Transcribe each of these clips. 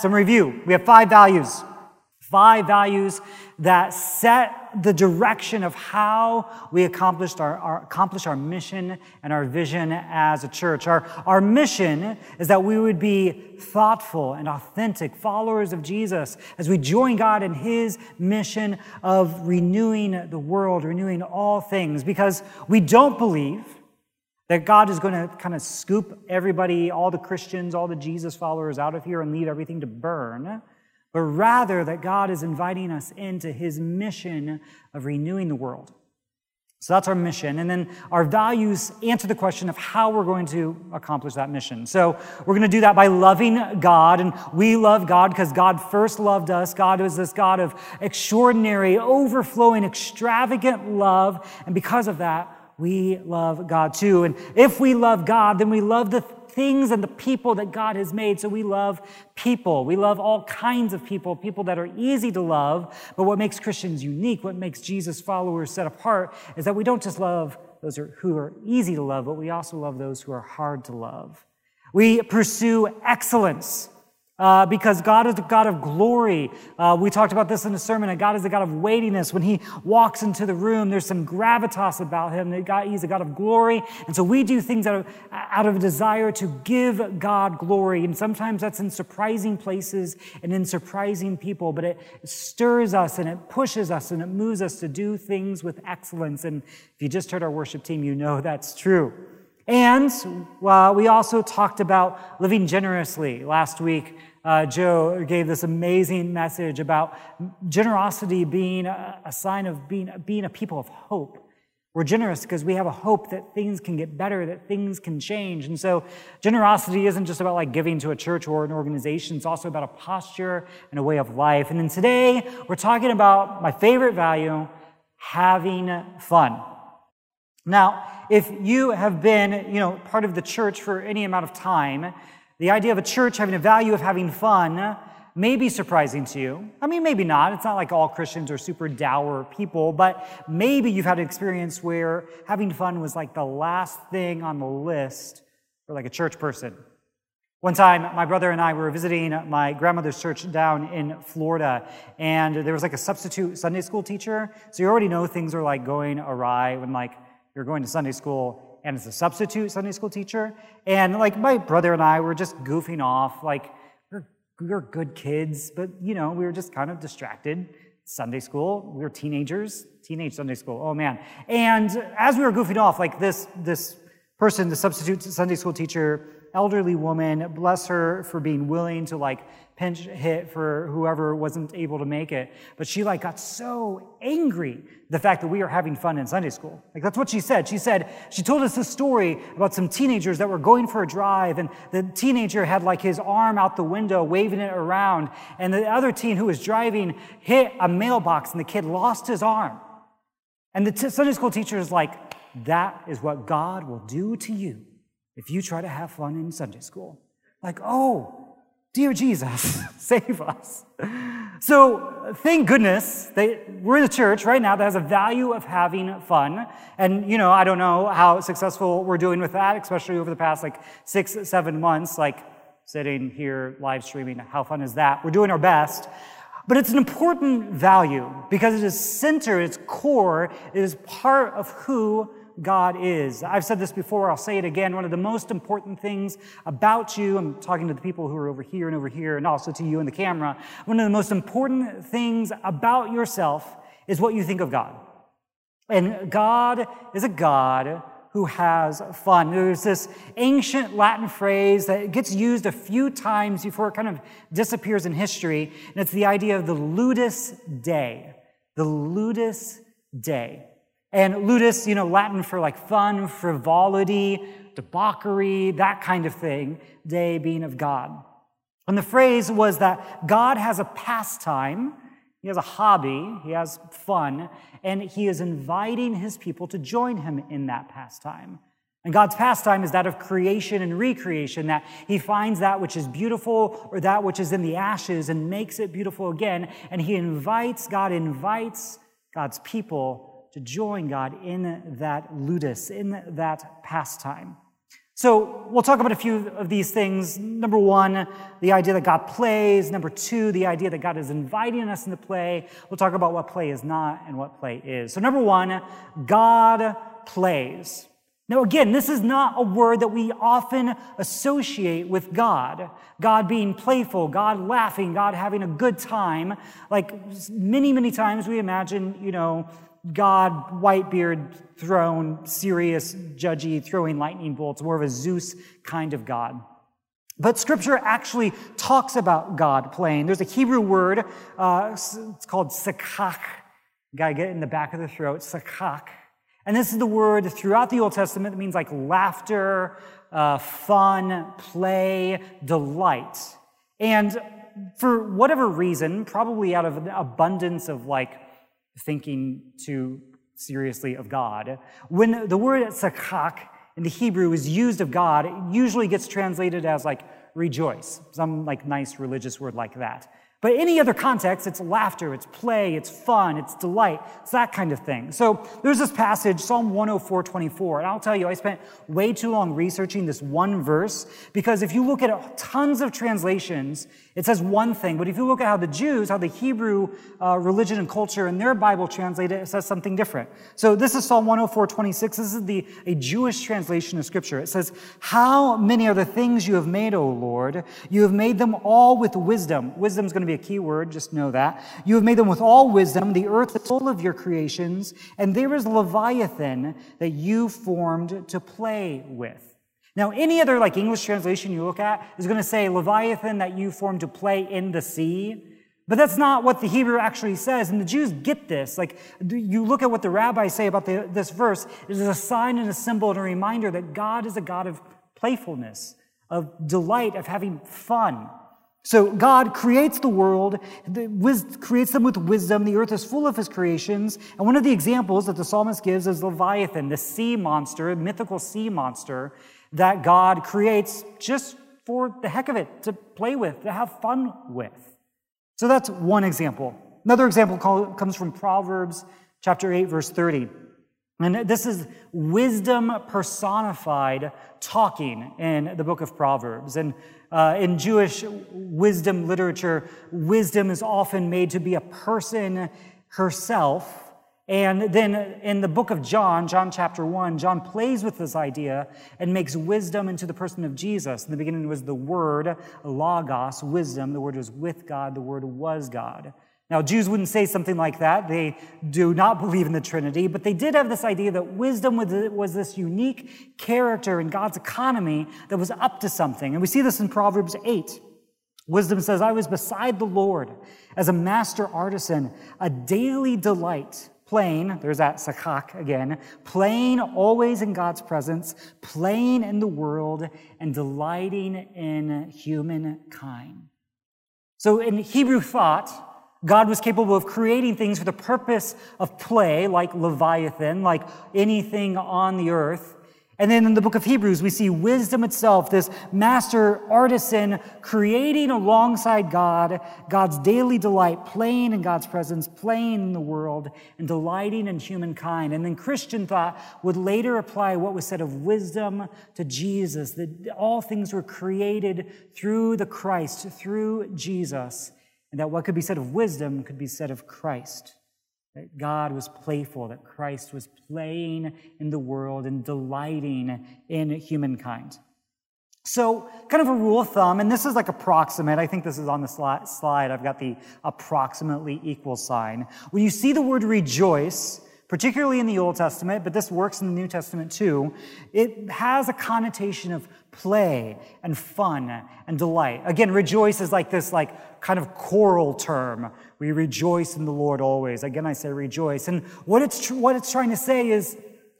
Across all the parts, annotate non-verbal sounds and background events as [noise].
some review. We have five values. Five values that set the direction of how we accomplished our, our, accomplish our mission and our vision as a church. Our, our mission is that we would be thoughtful and authentic followers of Jesus as we join God in his mission of renewing the world, renewing all things, because we don't believe that God is going to kind of scoop everybody, all the Christians, all the Jesus followers out of here and leave everything to burn but rather that God is inviting us into his mission of renewing the world. So that's our mission. And then our values answer the question of how we're going to accomplish that mission. So we're going to do that by loving God. And we love God because God first loved us. God is this God of extraordinary, overflowing, extravagant love. And because of that, we love God too. And if we love God, then we love the things and the people that God has made. So we love people. We love all kinds of people, people that are easy to love. But what makes Christians unique, what makes Jesus followers set apart, is that we don't just love those who are easy to love, but we also love those who are hard to love. We pursue excellence. Uh, because God is the God of glory. Uh, we talked about this in the sermon, and God is the God of weightiness. When He walks into the room, there's some gravitas about Him. God, he's a God of glory. And so we do things out of, out of a desire to give God glory. And sometimes that's in surprising places and in surprising people, but it stirs us and it pushes us and it moves us to do things with excellence. And if you just heard our worship team, you know that's true. And uh, we also talked about living generously last week uh, Joe gave this amazing message about generosity being a, a sign of being, being a people of hope. We're generous because we have a hope that things can get better, that things can change. And so generosity isn't just about like giving to a church or an organization. It's also about a posture and a way of life. And then today we're talking about my favorite value, having fun. Now, if you have been, you know, part of the church for any amount of time, the idea of a church having a value of having fun may be surprising to you. I mean, maybe not. It's not like all Christians are super dour people, but maybe you've had an experience where having fun was like the last thing on the list for like a church person. One time, my brother and I were visiting my grandmother's church down in Florida, and there was like a substitute Sunday school teacher. So you already know things are like going awry when like you're going to Sunday school and as a substitute Sunday school teacher. And like my brother and I were just goofing off, like we're, we're good kids, but you know, we were just kind of distracted. Sunday school, we were teenagers, teenage Sunday school. Oh man. And as we were goofing off, like this, this person, the substitute Sunday school teacher, elderly woman, bless her for being willing to like pinch hit for whoever wasn't able to make it. But she like got so angry the fact that we are having fun in Sunday school. Like that's what she said. She said, she told us this story about some teenagers that were going for a drive and the teenager had like his arm out the window waving it around and the other teen who was driving hit a mailbox and the kid lost his arm. And the t- Sunday school teacher is like, that is what God will do to you if you try to have fun in Sunday school. Like, oh, Dear Jesus, [laughs] save us. So, thank goodness that we're in a church right now that has a value of having fun. And, you know, I don't know how successful we're doing with that, especially over the past like six, seven months, like sitting here live streaming. How fun is that? We're doing our best. But it's an important value because it is center, it's core, it is part of who God is. I've said this before, I'll say it again. One of the most important things about you, I'm talking to the people who are over here and over here, and also to you in the camera. One of the most important things about yourself is what you think of God. And God is a God who has fun. There's this ancient Latin phrase that gets used a few times before it kind of disappears in history, and it's the idea of the ludus dei. The ludus dei. And ludus, you know, Latin for like fun, frivolity, debauchery, that kind of thing, dei being of God. And the phrase was that God has a pastime, he has a hobby, he has fun, and he is inviting his people to join him in that pastime. And God's pastime is that of creation and recreation, that He finds that which is beautiful or that which is in the ashes and makes it beautiful again. And He invites, God invites God's people to join God in that ludus, in that pastime. So we'll talk about a few of these things. Number one, the idea that God plays. Number two, the idea that God is inviting us into play. We'll talk about what play is not and what play is. So number one, God plays. Now, again, this is not a word that we often associate with God. God being playful, God laughing, God having a good time. Like many, many times we imagine, you know, God, white beard, throne, serious, judgy, throwing lightning bolts, more of a Zeus kind of God. But scripture actually talks about God playing. There's a Hebrew word, uh, it's called sakak. Gotta get in the back of the throat, sakak. And this is the word throughout the Old Testament that means like laughter, uh, fun, play, delight. And for whatever reason, probably out of an abundance of like thinking too seriously of God. When the word sakak in the Hebrew is used of God, it usually gets translated as like rejoice, some like nice religious word like that. But any other context, it's laughter, it's play, it's fun, it's delight, it's that kind of thing. So there's this passage, Psalm 104, 24, and I'll tell you, I spent way too long researching this one verse because if you look at tons of translations, it says one thing, but if you look at how the Jews, how the Hebrew uh, religion and culture in their Bible translate it, it says something different. So this is Psalm 104, 26. This is the, a Jewish translation of Scripture. It says, How many are the things you have made, O Lord? You have made them all with wisdom. Wisdom is going to be a key word, just know that. You have made them with all wisdom. The earth is full of your creations, and there is Leviathan that you formed to play with. Now, any other like English translation you look at is going to say Leviathan that you formed to play in the sea. But that's not what the Hebrew actually says. And the Jews get this. Like, you look at what the rabbis say about the, this verse, it is a sign and a symbol and a reminder that God is a God of playfulness, of delight, of having fun. So God creates the world, creates them with wisdom. The earth is full of his creations. And one of the examples that the psalmist gives is Leviathan, the sea monster, a mythical sea monster that God creates just for the heck of it, to play with, to have fun with. So that's one example. Another example comes from Proverbs chapter 8, verse 30. And this is wisdom personified talking in the book of Proverbs. And uh, in Jewish wisdom literature, wisdom is often made to be a person herself and then in the book of John, John chapter 1, John plays with this idea and makes wisdom into the person of Jesus. In the beginning was the Word, Logos, wisdom. The Word was with God, the Word was God. Now, Jews wouldn't say something like that. They do not believe in the Trinity, but they did have this idea that wisdom was this unique character in God's economy that was up to something. And we see this in Proverbs 8. Wisdom says, I was beside the Lord as a master artisan, a daily delight playing, there's that sakak again, playing always in God's presence, playing in the world, and delighting in humankind. So in Hebrew thought, God was capable of creating things for the purpose of play, like Leviathan, like anything on the earth. And then in the book of Hebrews, we see wisdom itself, this master artisan creating alongside God, God's daily delight, playing in God's presence, playing in the world, and delighting in humankind. And then Christian thought would later apply what was said of wisdom to Jesus, that all things were created through the Christ, through Jesus, and that what could be said of wisdom could be said of Christ that God was playful, that Christ was playing in the world and delighting in humankind. So, kind of a rule of thumb, and this is like approximate. I think this is on the slide. I've got the approximately equal sign. When you see the word rejoice, particularly in the Old Testament, but this works in the New Testament too, it has a connotation of play and fun and delight. Again, rejoice is like this like kind of choral term. We rejoice in the Lord always. Again, I say rejoice. And what it's, tr- what it's trying to say is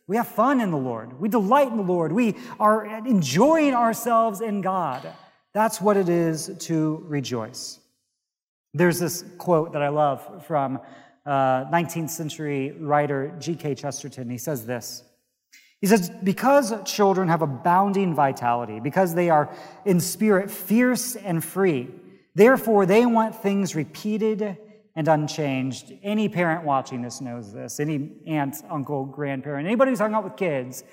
we have fun in the Lord. We delight in the Lord. We are enjoying ourselves in God. That's what it is to rejoice. There's this quote that I love from uh, 19th century writer G.K. Chesterton. He says this. He says, because children have abounding vitality, because they are in spirit fierce and free, therefore they want things repeated and unchanged. Any parent watching this knows this. Any aunt, uncle, grandparent, anybody who's hung out with kids,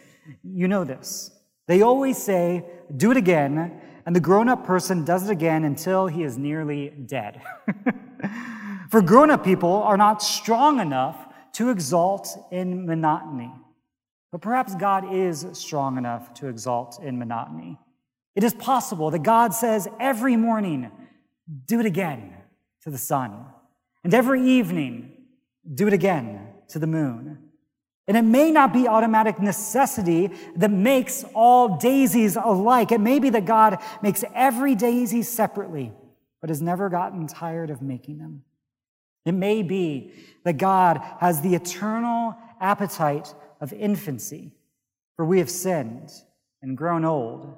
you know this. They always say, do it again, and the grown up person does it again until he is nearly dead. [laughs] For grown up people are not strong enough to exalt in monotony. But perhaps God is strong enough to exalt in monotony. It is possible that God says every morning, do it again to the sun, and every evening, do it again to the moon. And it may not be automatic necessity that makes all daisies alike. It may be that God makes every daisy separately, but has never gotten tired of making them. It may be that God has the eternal appetite of infancy, for we have sinned and grown old,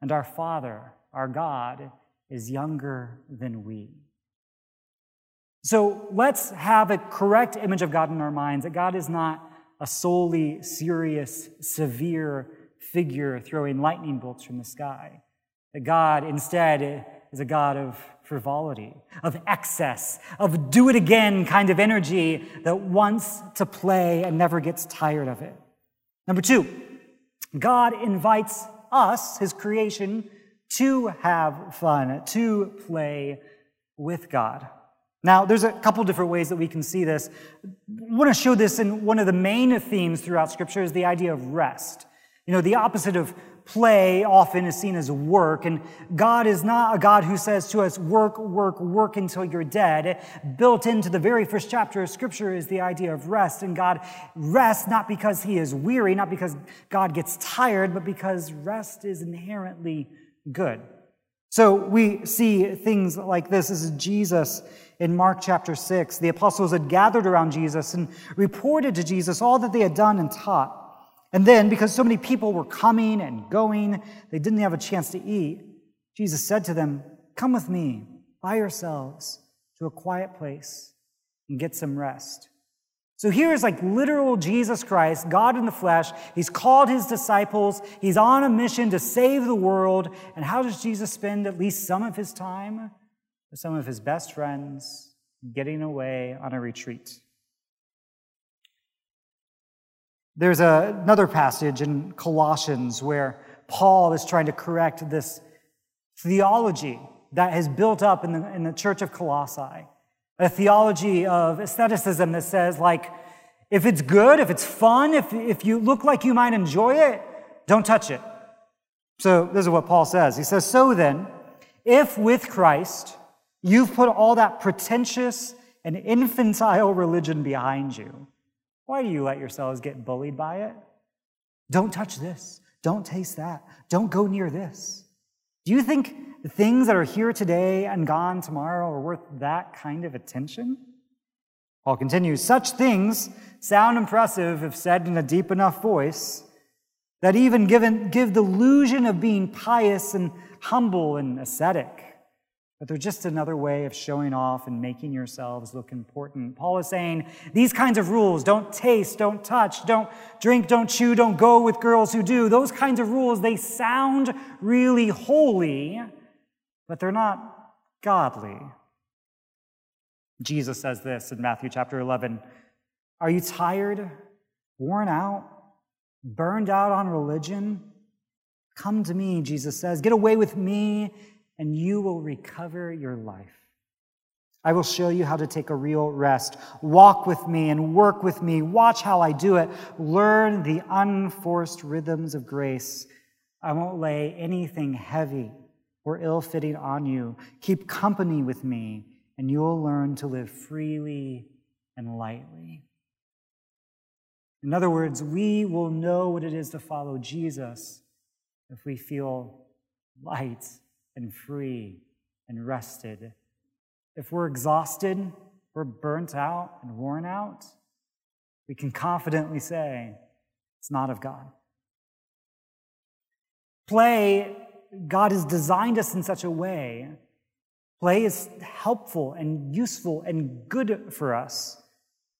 and our Father, our God, is younger than we. So let's have a correct image of God in our minds that God is not a solely serious, severe figure throwing lightning bolts from the sky. That God instead is a God of frivolity, of excess, of do it again kind of energy that wants to play and never gets tired of it. Number two, God invites us, his creation, to have fun, to play with God. Now, there's a couple different ways that we can see this. I want to show this in one of the main themes throughout Scripture is the idea of rest. You know, the opposite of play often is seen as work, and God is not a God who says to us, work, work, work until you're dead. Built into the very first chapter of Scripture is the idea of rest, and God rests not because he is weary, not because God gets tired, but because rest is inherently good. So we see things like this. This is Jesus in Mark chapter 6. The apostles had gathered around Jesus and reported to Jesus all that they had done and taught. And then, because so many people were coming and going, they didn't have a chance to eat. Jesus said to them, Come with me by yourselves to a quiet place and get some rest. So here is like literal Jesus Christ, God in the flesh. He's called his disciples. He's on a mission to save the world. And how does Jesus spend at least some of his time? With some of his best friends, getting away on a retreat. There's a, another passage in Colossians where Paul is trying to correct this theology that has built up in the, in the church of Colossae a theology of asceticism that says, like, if it's good, if it's fun, if, if you look like you might enjoy it, don't touch it. So, this is what Paul says. He says, So then, if with Christ you've put all that pretentious and infantile religion behind you, why do you let yourselves get bullied by it? Don't touch this. Don't taste that. Don't go near this. Do you think the things that are here today and gone tomorrow are worth that kind of attention? Paul continues Such things sound impressive if said in a deep enough voice that even given, give the illusion of being pious and humble and ascetic. But they're just another way of showing off and making yourselves look important. Paul is saying these kinds of rules don't taste, don't touch, don't drink, don't chew, don't go with girls who do. Those kinds of rules, they sound really holy, but they're not godly. Jesus says this in Matthew chapter 11 Are you tired, worn out, burned out on religion? Come to me, Jesus says. Get away with me and you will recover your life. I will show you how to take a real rest. Walk with me and work with me. Watch how I do it. Learn the unforced rhythms of grace. I won't lay anything heavy or ill fitting on you. Keep company with me, and you will learn to live freely and lightly. In other words, we will know what it is to follow Jesus if we feel light and free and rested. If we're exhausted, we're burnt out and worn out, we can confidently say, it's not of God. Play, God has designed us in such a way. Play is helpful and useful and good for us.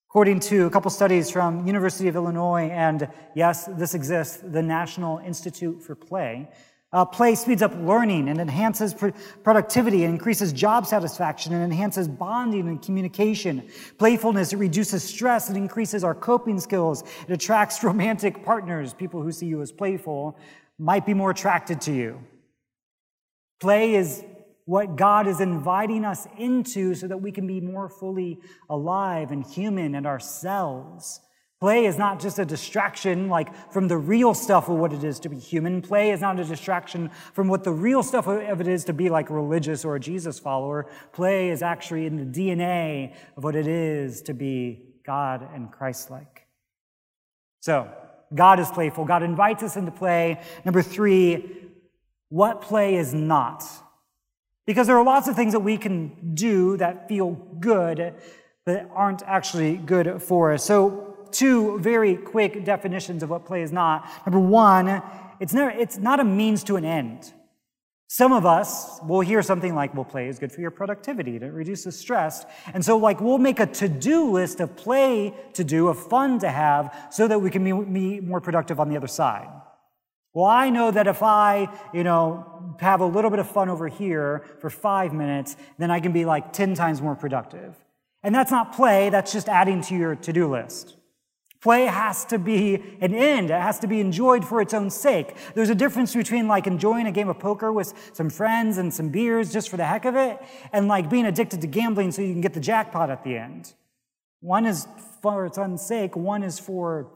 According to a couple studies from University of Illinois and yes, this exists, the National Institute for Play, uh, play speeds up learning and enhances pr- productivity and increases job satisfaction and enhances bonding and communication. Playfulness it reduces stress and increases our coping skills. It attracts [laughs] romantic partners, people who see you as playful. might be more attracted to you. Play is what God is inviting us into so that we can be more fully alive and human and ourselves. Play is not just a distraction like from the real stuff of what it is to be human. Play is not a distraction from what the real stuff of it is to be like religious or a Jesus follower. Play is actually in the DNA of what it is to be God and Christ-like. So, God is playful. God invites us into play. Number three, what play is not. Because there are lots of things that we can do that feel good, but aren't actually good for us. So, two very quick definitions of what play is not. Number one, it's, never, it's not a means to an end. Some of us will hear something like, well, play is good for your productivity, it reduces stress. And so, like, we'll make a to do list of play to do, of fun to have, so that we can be more productive on the other side. Well, I know that if I, you know, have a little bit of fun over here for five minutes, then I can be like 10 times more productive. And that's not play, that's just adding to your to do list. Play has to be an end. It has to be enjoyed for its own sake. There's a difference between like enjoying a game of poker with some friends and some beers just for the heck of it and like being addicted to gambling so you can get the jackpot at the end. One is for its own sake. One is for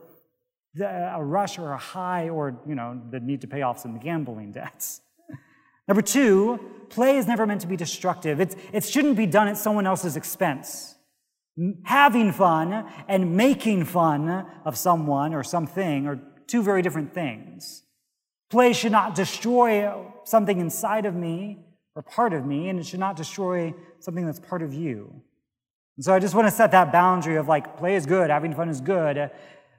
the, a rush or a high or, you know, the need to pay off some gambling debts. [laughs] Number two, play is never meant to be destructive. It's, it shouldn't be done at someone else's expense having fun and making fun of someone or something are two very different things. Play should not destroy something inside of me or part of me, and it should not destroy something that's part of you. And so I just want to set that boundary of like, play is good, having fun is good,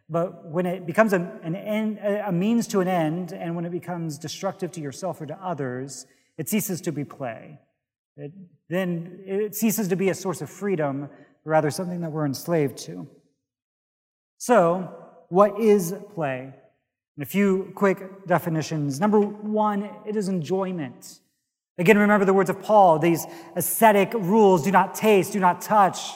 but when it becomes a, an end, a means to an end, and when it becomes destructive to yourself or to others, it ceases to be play. It, then it ceases to be a source of freedom rather something that we're enslaved to. So, what is play? And a few quick definitions. Number one, it is enjoyment. Again, remember the words of Paul, these ascetic rules do not taste, do not touch.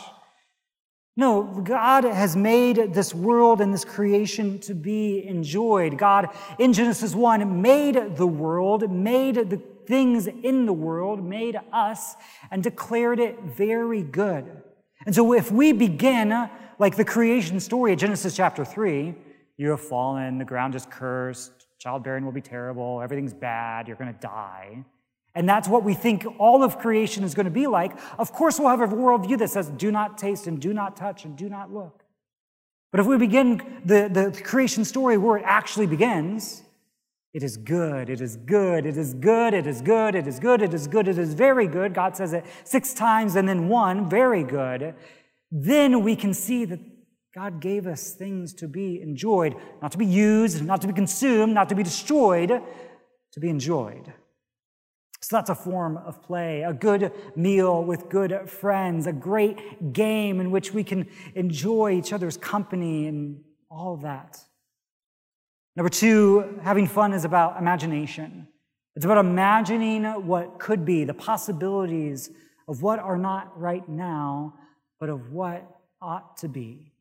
No, God has made this world and this creation to be enjoyed. God, in Genesis 1, made the world, made the things in the world, made us, and declared it very good. And so if we begin uh, like the creation story of Genesis chapter 3, you have fallen, the ground is cursed, childbearing will be terrible, everything's bad, you're going to die. And that's what we think all of creation is going to be like. Of course, we'll have a worldview that says, do not taste and do not touch and do not look. But if we begin the, the creation story where it actually begins, it is good, it is good, it is good, it is good, it is good, it is good, it is very good. God says it six times and then one, very good. Then we can see that God gave us things to be enjoyed, not to be used, not to be consumed, not to be destroyed, to be enjoyed. So that's a form of play, a good meal with good friends, a great game in which we can enjoy each other's company and all that. Number two, having fun is about imagination. It's about imagining what could be, the possibilities of what are not right now, but of what ought to be.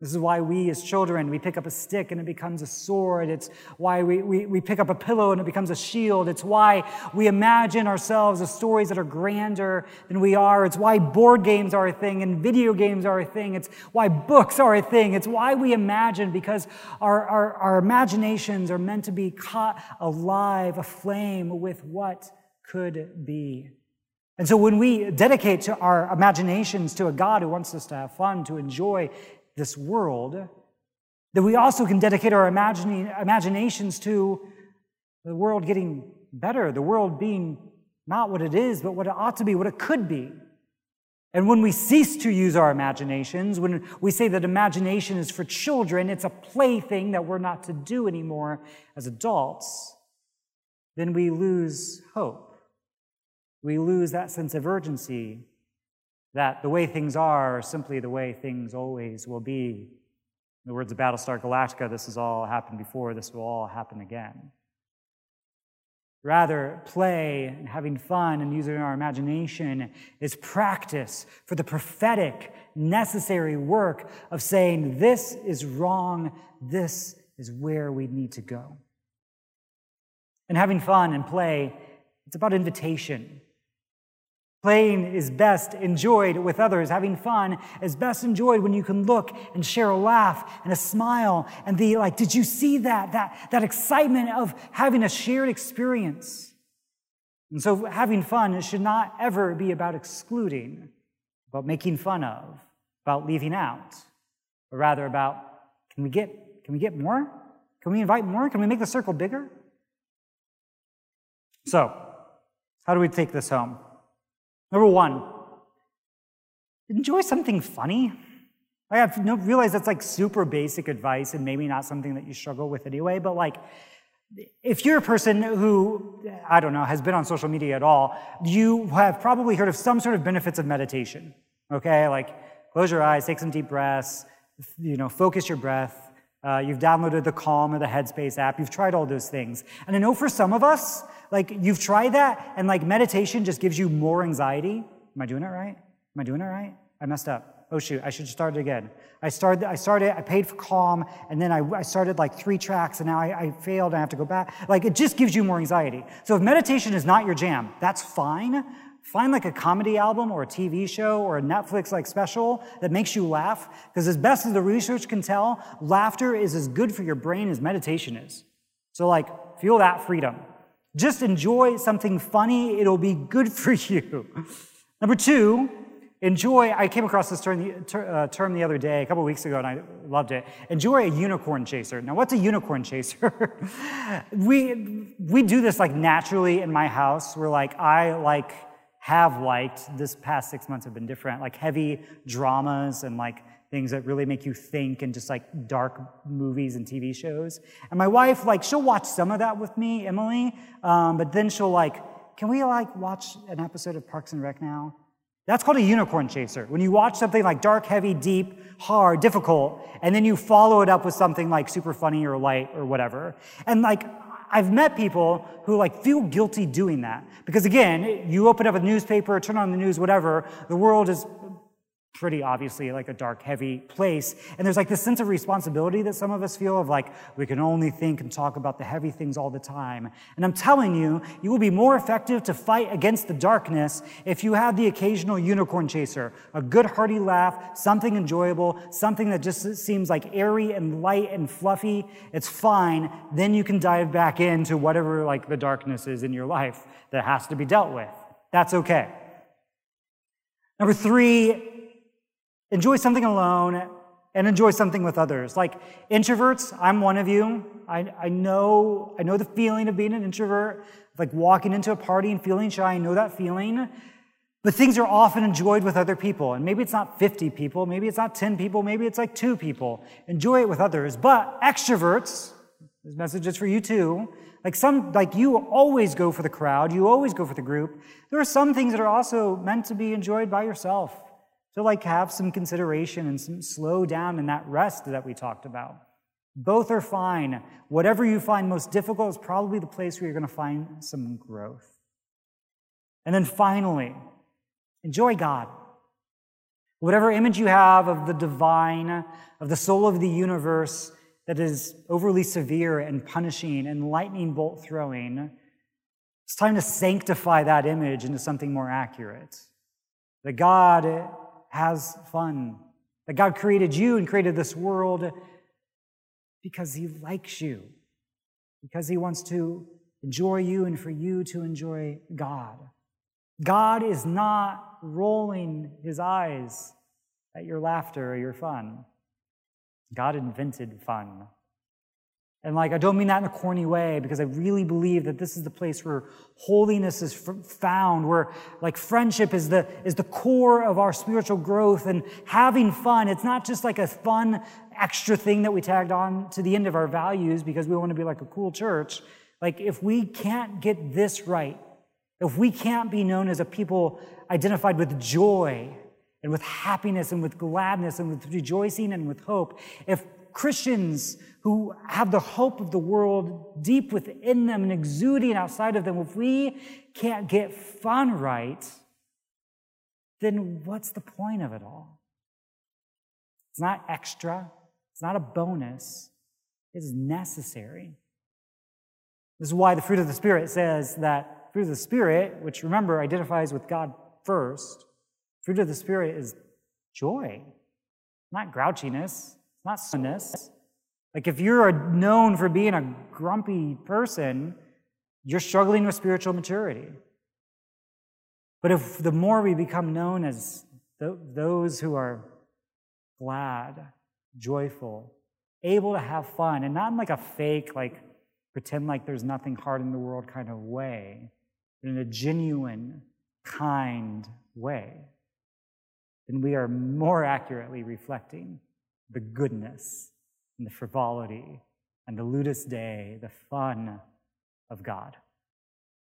This is why we as children, we pick up a stick and it becomes a sword. It's why we, we, we pick up a pillow and it becomes a shield. It's why we imagine ourselves as stories that are grander than we are. It's why board games are a thing and video games are a thing. It's why books are a thing. It's why we imagine because our, our, our imaginations are meant to be caught alive, aflame with what could be. And so when we dedicate to our imaginations to a God who wants us to have fun, to enjoy this world, that we also can dedicate our imagining, imaginations to the world getting better, the world being not what it is, but what it ought to be, what it could be. And when we cease to use our imaginations, when we say that imagination is for children, it's a plaything that we're not to do anymore as adults, then we lose hope. We lose that sense of urgency that the way things are are simply the way things always will be. In the words of Battlestar Galactica, this has all happened before, this will all happen again. Rather, play and having fun and using our imagination is practice for the prophetic, necessary work of saying, This is wrong, this is where we need to go. And having fun and play, it's about invitation. Playing is best enjoyed with others. Having fun is best enjoyed when you can look and share a laugh and a smile and the like, did you see that? That, that excitement of having a shared experience. And so having fun should not ever be about excluding, about making fun of, about leaving out, but rather about can we get, can we get more? Can we invite more? Can we make the circle bigger? So, how do we take this home? Number one, enjoy something funny. I realize that's like super basic advice and maybe not something that you struggle with anyway, but like, if you're a person who, I don't know, has been on social media at all, you have probably heard of some sort of benefits of meditation. Okay? Like, close your eyes, take some deep breaths, you know, focus your breath. Uh, you've downloaded the Calm or the Headspace app. You've tried all those things. And I know for some of us, like you've tried that and like meditation just gives you more anxiety. Am I doing it right? Am I doing it right? I messed up. Oh shoot, I should start it again. I started, I started, I paid for Calm, and then I, I started like three tracks, and now I, I failed, and I have to go back. Like it just gives you more anxiety. So if meditation is not your jam, that's fine. Find like a comedy album or a TV show or a Netflix like special that makes you laugh. Because as best as the research can tell, laughter is as good for your brain as meditation is. So like, feel that freedom. Just enjoy something funny. It'll be good [laughs] for you. Number two, enjoy. I came across this term, uh, term the other day, a couple weeks ago, and I loved it. Enjoy a unicorn chaser. Now, what's a unicorn chaser? [laughs] we, we do this like naturally in my house. We're like, I like, have liked this past six months have been different, like heavy dramas and like things that really make you think and just like dark movies and TV shows. And my wife, like, she'll watch some of that with me, Emily, um, but then she'll like, can we like watch an episode of Parks and Rec now? That's called a unicorn chaser. When you watch something like dark, heavy, deep, hard, difficult, and then you follow it up with something like super funny or light or whatever. And like, I've met people who like feel guilty doing that. Because again, you open up a newspaper, turn on the news, whatever, the world is pretty obviously like a dark, heavy place. And there's like this sense of responsibility that some of us feel of like, we can only think and talk about the heavy things all the time. And I'm telling you, you will be more effective to fight against the darkness if you have the occasional unicorn chaser, a good hearty laugh, something enjoyable, something that just seems like airy and light and fluffy. It's fine. Then you can dive back into whatever like the darkness is in your life that has to be dealt with. That's okay. Number three, Enjoy something alone and enjoy something with others. Like introverts, I'm one of you. I, I know I know the feeling of being an introvert, like walking into a party and feeling shy. I know that feeling. But things are often enjoyed with other people. And maybe it's not 50 people, maybe it's not 10 people, maybe it's like two people. Enjoy it with others. But extroverts, this message is for you too. Like some, like you always go for the crowd, you always go for the group. There are some things that are also meant to be enjoyed by yourself to like have some consideration and some slow down in that rest that we talked about. Both are fine. Whatever you find most difficult is probably the place where you're going to find some growth. And then finally, enjoy God. Whatever image you have of the divine, of the soul of the universe that is overly severe and punishing and lightning bolt throwing, it's time to sanctify that image into something more accurate. That God has fun. That God created you and created this world because He likes you, because He wants to enjoy you and for you to enjoy God. God is not rolling His eyes at your laughter or your fun. God invented fun. And like, I don't mean that in a corny way because I really believe that this is the place where holiness is found, where like friendship is the, is the core of our spiritual growth and having fun. It's not just like a fun extra thing that we tagged on to the end of our values because we want to be like a cool church. Like, if we can't get this right, if we can't be known as a people identified with joy and with happiness and with gladness and with rejoicing and with hope, if Christians who have the hope of the world deep within them and exuding outside of them, if we can't get fun right, then what's the point of it all? It's not extra, it's not a bonus, it is necessary. This is why the fruit of the Spirit says that fruit of the Spirit, which remember identifies with God first, fruit of the Spirit is joy, not grouchiness, not sullenness. Like if you're known for being a grumpy person, you're struggling with spiritual maturity. But if the more we become known as th- those who are glad, joyful, able to have fun, and not in like a fake, like pretend like there's nothing hard in the world kind of way, but in a genuine, kind way, then we are more accurately reflecting the goodness and the frivolity and the ludus dei, the fun of God.